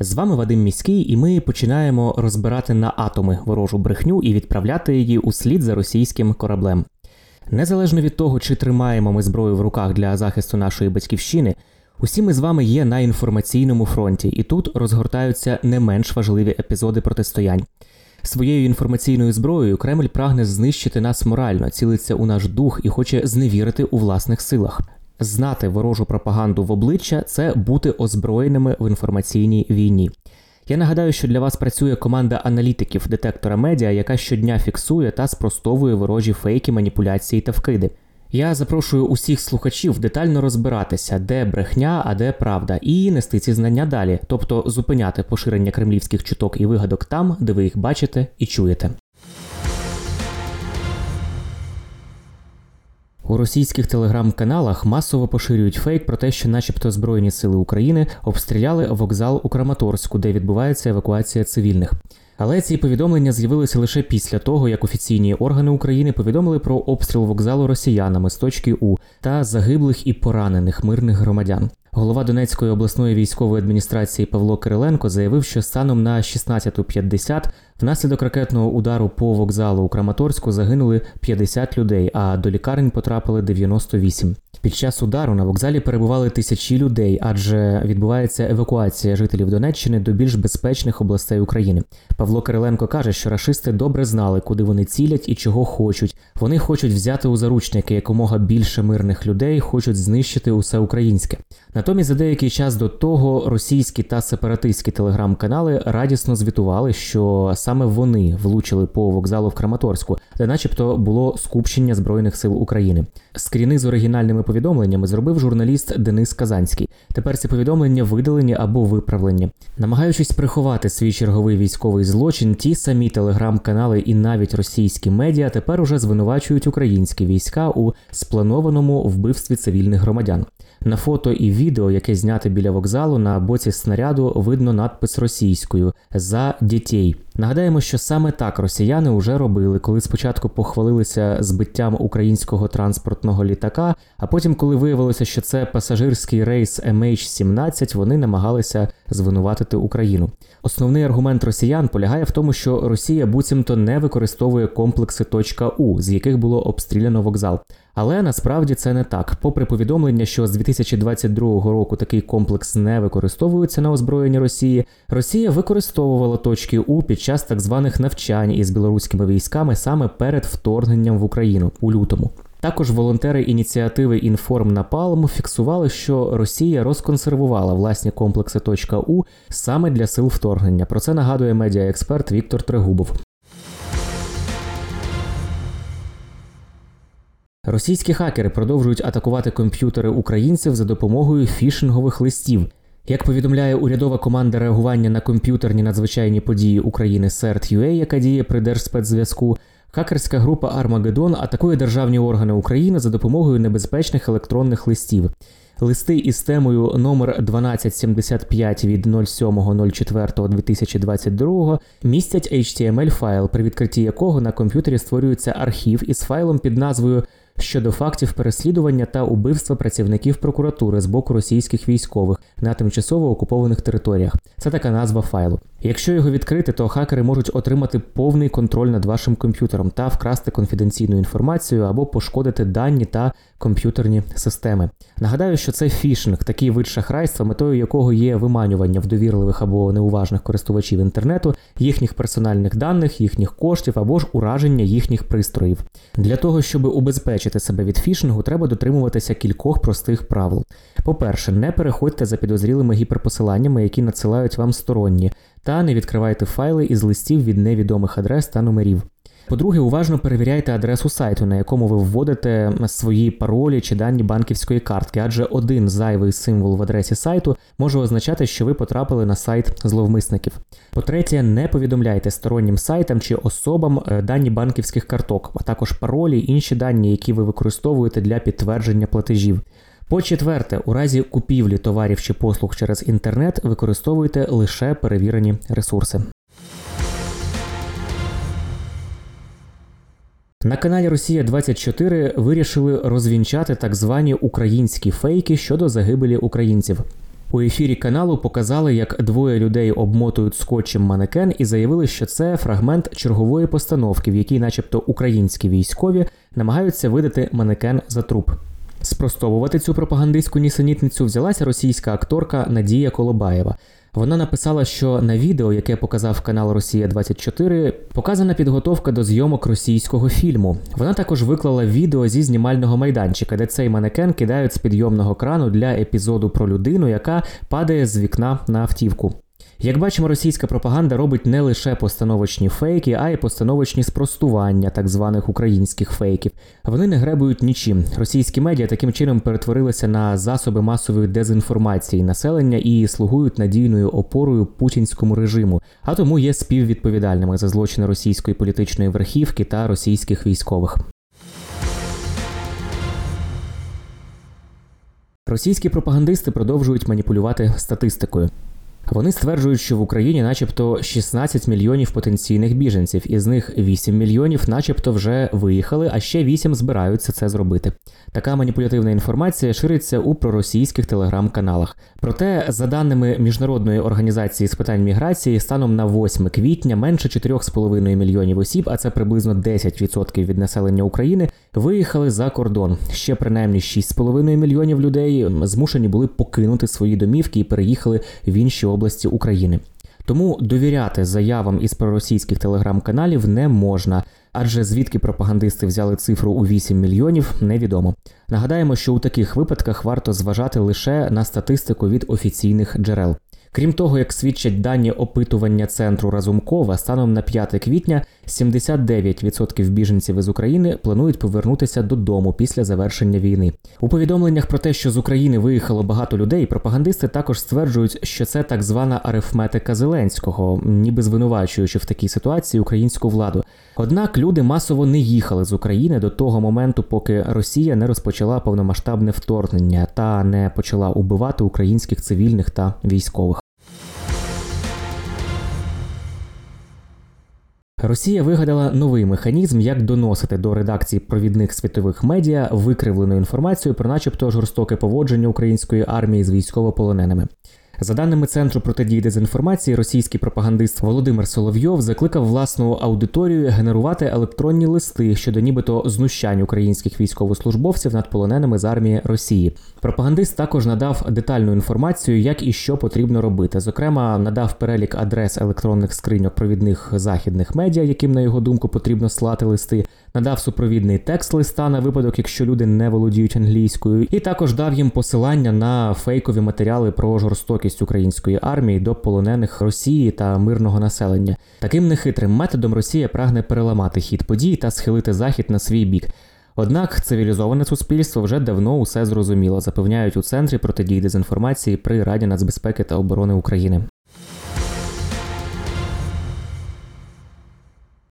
З вами Вадим Міський, і ми починаємо розбирати на атоми ворожу брехню і відправляти її у слід за російським кораблем. Незалежно від того, чи тримаємо ми зброю в руках для захисту нашої батьківщини, усі ми з вами є на інформаційному фронті, і тут розгортаються не менш важливі епізоди протистоянь. Своєю інформаційною зброєю Кремль прагне знищити нас морально, цілиться у наш дух і хоче зневірити у власних силах. Знати ворожу пропаганду в обличчя це бути озброєними в інформаційній війні. Я нагадаю, що для вас працює команда аналітиків детектора медіа, яка щодня фіксує та спростовує ворожі фейки, маніпуляції та вкиди. Я запрошую усіх слухачів детально розбиратися, де брехня, а де правда, і нести ці знання далі, тобто зупиняти поширення кремлівських чуток і вигадок там, де ви їх бачите і чуєте. У російських телеграм-каналах масово поширюють фейк про те, що, начебто, Збройні сили України обстріляли вокзал у Краматорську, де відбувається евакуація цивільних. Але ці повідомлення з'явилися лише після того, як офіційні органи України повідомили про обстріл вокзалу росіянами з точки У та загиблих і поранених мирних громадян. Голова Донецької обласної військової адміністрації Павло Кириленко заявив, що станом на 16.50 внаслідок ракетного удару по вокзалу у Краматорську загинули 50 людей, а до лікарень потрапили 98. Під час удару на вокзалі перебували тисячі людей, адже відбувається евакуація жителів Донеччини до більш безпечних областей України. Павло Кириленко каже, що рашисти добре знали, куди вони цілять і чого хочуть. Вони хочуть взяти у заручники якомога більше мирних людей, хочуть знищити усе українське. Натомість за деякий час до того російські та сепаратистські телеграм-канали радісно звітували, що саме вони влучили по вокзалу в Краматорську, де, начебто, було скупчення збройних сил України. Скріни з оригінальними повідомленнями зробив журналіст Денис Казанський. Тепер ці повідомлення видалені або виправлені. Намагаючись приховати свій черговий військовий злочин, ті самі телеграм-канали і навіть російські медіа тепер уже звинувачують українські війська у спланованому вбивстві цивільних громадян. На фото і відео, яке зняте біля вокзалу, на боці снаряду видно надпис російською за дітей. Нагадаємо, що саме так росіяни вже робили, коли спочатку похвалилися збиттям українського транспортного літака, а потім, коли виявилося, що це пасажирський рейс MH17, вони намагалися звинуватити Україну. Основний аргумент росіян полягає в тому, що Росія буцімто не використовує комплекси точка .У, з яких було обстріляно вокзал. Але насправді це не так. Попри повідомлення, що з 2022 року такий комплекс не використовується на озброєння Росії, Росія використовувала точки У під час так званих навчань із білоруськими військами саме перед вторгненням в Україну у лютому. Також волонтери ініціативи Інформ Напалм фіксували, що Росія розконсервувала власні комплекси точка .У саме для сил вторгнення. Про це нагадує медіаексперт Віктор Трегубов. Російські хакери продовжують атакувати комп'ютери українців за допомогою фішингових листів. Як повідомляє урядова команда реагування на комп'ютерні надзвичайні події України CERT.UA, яка діє при Держспецзв'язку, хакерська група Армагеддон атакує державні органи України за допомогою небезпечних електронних листів. Листи із темою номер 1275 від 07.04.2022 містять HTML файл, при відкритті якого на комп'ютері створюється архів із файлом під назвою щодо фактів переслідування та убивства працівників прокуратури з боку російських військових на тимчасово окупованих територіях. Це така назва файлу. Якщо його відкрити, то хакери можуть отримати повний контроль над вашим комп'ютером та вкрасти конфіденційну інформацію або пошкодити дані та комп'ютерні системи. Нагадаю, що це фішинг, такий вид шахрайства, метою якого є виманювання в довірливих або неуважних користувачів інтернету, їхніх персональних даних, їхніх коштів або ж ураження їхніх пристроїв. Для того, щоб убезпечити себе від фішингу, треба дотримуватися кількох простих правил. По-перше, не переходьте за підозрілими гіперпосиланнями, які надсилають вам сторонні, та не відкривайте файли із листів від невідомих адрес та номерів. По-друге, уважно перевіряйте адресу сайту, на якому ви вводите свої паролі чи дані банківської картки, адже один зайвий символ в адресі сайту може означати, що ви потрапили на сайт зловмисників. По-третє, не повідомляйте стороннім сайтам чи особам е, дані банківських карток, а також паролі, інші дані, які ви використовуєте для підтвердження платежів. По четверте, у разі купівлі товарів чи послуг через інтернет використовуйте лише перевірені ресурси. На каналі Росія 24 вирішили розвінчати так звані українські фейки щодо загибелі українців. У ефірі каналу показали, як двоє людей обмотують скотчем манекен і заявили, що це фрагмент чергової постановки, в якій, начебто, українські військові намагаються видати манекен за труп. Спростовувати цю пропагандистську нісенітницю взялася російська акторка Надія Колобаєва. Вона написала, що на відео, яке показав канал Росія 24 показана підготовка до зйомок російського фільму. Вона також виклала відео зі знімального майданчика, де цей манекен кидають з підйомного крану для епізоду про людину, яка падає з вікна на автівку. Як бачимо, російська пропаганда робить не лише постановочні фейки, а й постановочні спростування так званих українських фейків. Вони не гребують нічим. Російські медіа таким чином перетворилися на засоби масової дезінформації населення і слугують надійною опорою путінському режиму, а тому є співвідповідальними за злочини російської політичної верхівки та російських військових. Російські пропагандисти продовжують маніпулювати статистикою. Вони стверджують, що в Україні, начебто, 16 мільйонів потенційних біженців, із них 8 мільйонів, начебто, вже виїхали, а ще 8 збираються це зробити. Така маніпулятивна інформація шириться у проросійських телеграм-каналах. Проте, за даними міжнародної організації з питань міграції, станом на 8 квітня менше 4,5 мільйонів осіб, а це приблизно 10% від населення України, виїхали за кордон. Ще принаймні 6,5 мільйонів людей змушені були покинути свої домівки і переїхали в інші області України. Тому довіряти заявам із проросійських телеграм-каналів не можна, адже звідки пропагандисти взяли цифру у 8 мільйонів, невідомо. Нагадаємо, що у таких випадках варто зважати лише на статистику від офіційних джерел. Крім того, як свідчать дані опитування центру Разумкова, станом на 5 квітня 79% біженців із України планують повернутися додому після завершення війни. У повідомленнях про те, що з України виїхало багато людей, пропагандисти також стверджують, що це так звана арифметика Зеленського, ніби звинувачуючи в такій ситуації українську владу. Однак люди масово не їхали з України до того моменту, поки Росія не розпочала повномасштабне вторгнення та не почала убивати українських цивільних та військових. Росія вигадала новий механізм, як доносити до редакції провідних світових медіа викривлену інформацію про, начебто, жорстоке поводження української армії з військовополоненими. За даними центру протидії дезінформації, російський пропагандист Володимир Соловйов закликав власну аудиторію генерувати електронні листи щодо нібито знущань українських військовослужбовців над полоненими з армії Росії. Пропагандист також надав детальну інформацію, як і що потрібно робити. Зокрема, надав перелік адрес електронних скриньок провідних західних медіа, яким на його думку потрібно слати листи. Надав супровідний текст листа на випадок, якщо люди не володіють англійською, і також дав їм посилання на фейкові матеріали про жорстокість української армії до полонених Росії та мирного населення. Таким нехитрим методом Росія прагне переламати хід подій та схилити захід на свій бік. Однак цивілізоване суспільство вже давно усе зрозуміло, запевняють у центрі протидії дезінформації при Раді нацбезпеки та оборони України.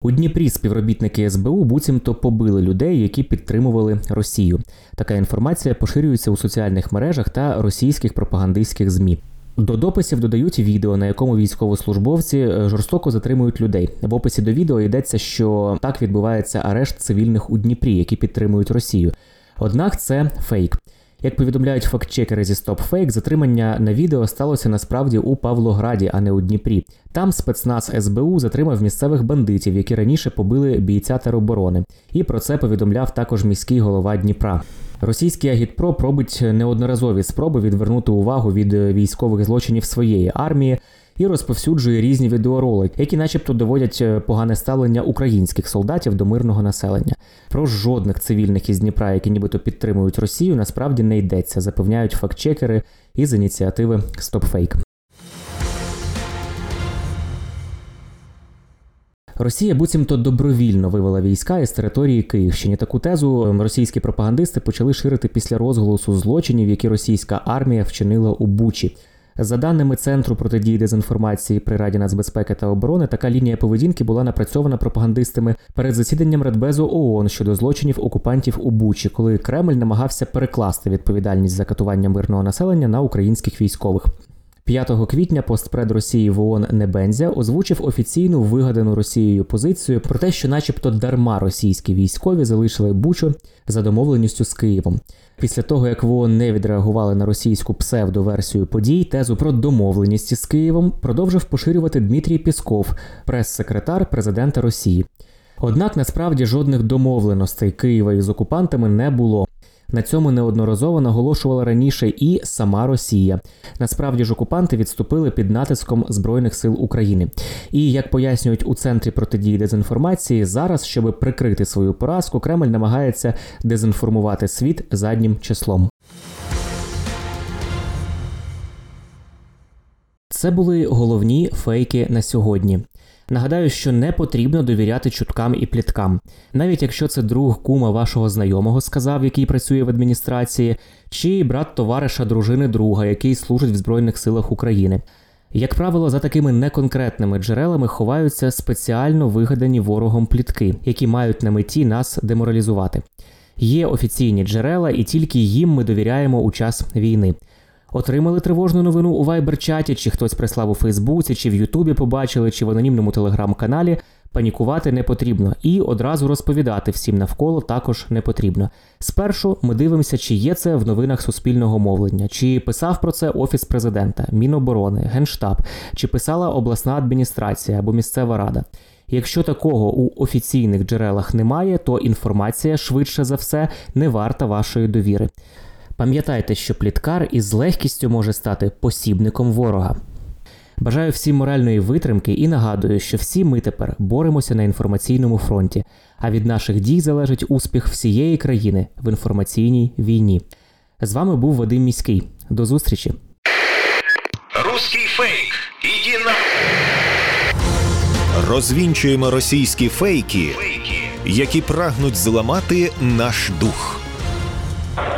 У Дніпрі співробітники СБУ буцімто побили людей, які підтримували Росію. Така інформація поширюється у соціальних мережах та російських пропагандистських змі. До дописів додають відео, на якому військовослужбовці е, жорстоко затримують людей. В описі до відео йдеться, що так відбувається арешт цивільних у Дніпрі, які підтримують Росію. Однак це фейк. Як повідомляють фактчекери зі StopFake, затримання на відео сталося насправді у Павлограді, а не у Дніпрі. Там спецназ СБУ затримав місцевих бандитів, які раніше побили бійця тероборони. І про це повідомляв також міський голова Дніпра. Російський агітпро пробить неодноразові спроби відвернути увагу від військових злочинів своєї армії і розповсюджує різні відеоролики, які, начебто, доводять е, погане ставлення українських солдатів до мирного населення. Про жодних цивільних із Дніпра, які нібито підтримують Росію, насправді не йдеться, запевняють фактчекери із ініціативи StopFake. Росія буцімто добровільно вивела війська із території Київщини. Таку тезу ем, російські пропагандисти почали ширити після розголосу злочинів, які російська армія вчинила у Бучі. За даними Центру протидії дезінформації при Раді нацбезпеки та оборони, така лінія поведінки була напрацьована пропагандистами перед засіданням Радбезу ООН щодо злочинів окупантів у Бучі, коли Кремль намагався перекласти відповідальність за катування мирного населення на українських військових. 5 квітня постпред Росії в ООН Небензя озвучив офіційну вигадану Росією позицію про те, що, начебто, дарма російські військові залишили Бучу за домовленістю з Києвом. Після того, як в ООН не відреагували на російську псевдоверсію подій, тезу про домовленість з Києвом продовжив поширювати Дмитрій Пісков, прес-секретар президента Росії. Однак насправді жодних домовленостей Києва із окупантами не було. На цьому неодноразово наголошувала раніше і сама Росія. Насправді ж окупанти відступили під натиском Збройних сил України. І як пояснюють у центрі протидії дезінформації, зараз, щоб прикрити свою поразку, Кремль намагається дезінформувати світ заднім числом. Це були головні фейки на сьогодні. Нагадаю, що не потрібно довіряти чуткам і пліткам, навіть якщо це друг кума вашого знайомого сказав, який працює в адміністрації, чи брат товариша дружини друга, який служить в Збройних силах України. Як правило, за такими неконкретними джерелами ховаються спеціально вигадані ворогом плітки, які мають на меті нас деморалізувати. Є офіційні джерела, і тільки їм ми довіряємо у час війни. Отримали тривожну новину у Viber-чаті, чи хтось прислав у Фейсбуці, чи в Ютубі побачили, чи в анонімному телеграм-каналі. Панікувати не потрібно і одразу розповідати всім навколо також не потрібно. Спершу ми дивимося, чи є це в новинах суспільного мовлення, чи писав про це Офіс президента, Міноборони, Генштаб, чи писала обласна адміністрація або місцева рада. Якщо такого у офіційних джерелах немає, то інформація швидше за все не варта вашої довіри. Пам'ятайте, що пліткар із легкістю може стати посібником ворога. Бажаю всім моральної витримки і нагадую, що всі ми тепер боремося на інформаційному фронті, а від наших дій залежить успіх всієї країни в інформаційній війні. З вами був Вадим Міський. До зустрічі. Русский фейк. Иди на... Розвінчуємо російські фейки, які прагнуть зламати наш дух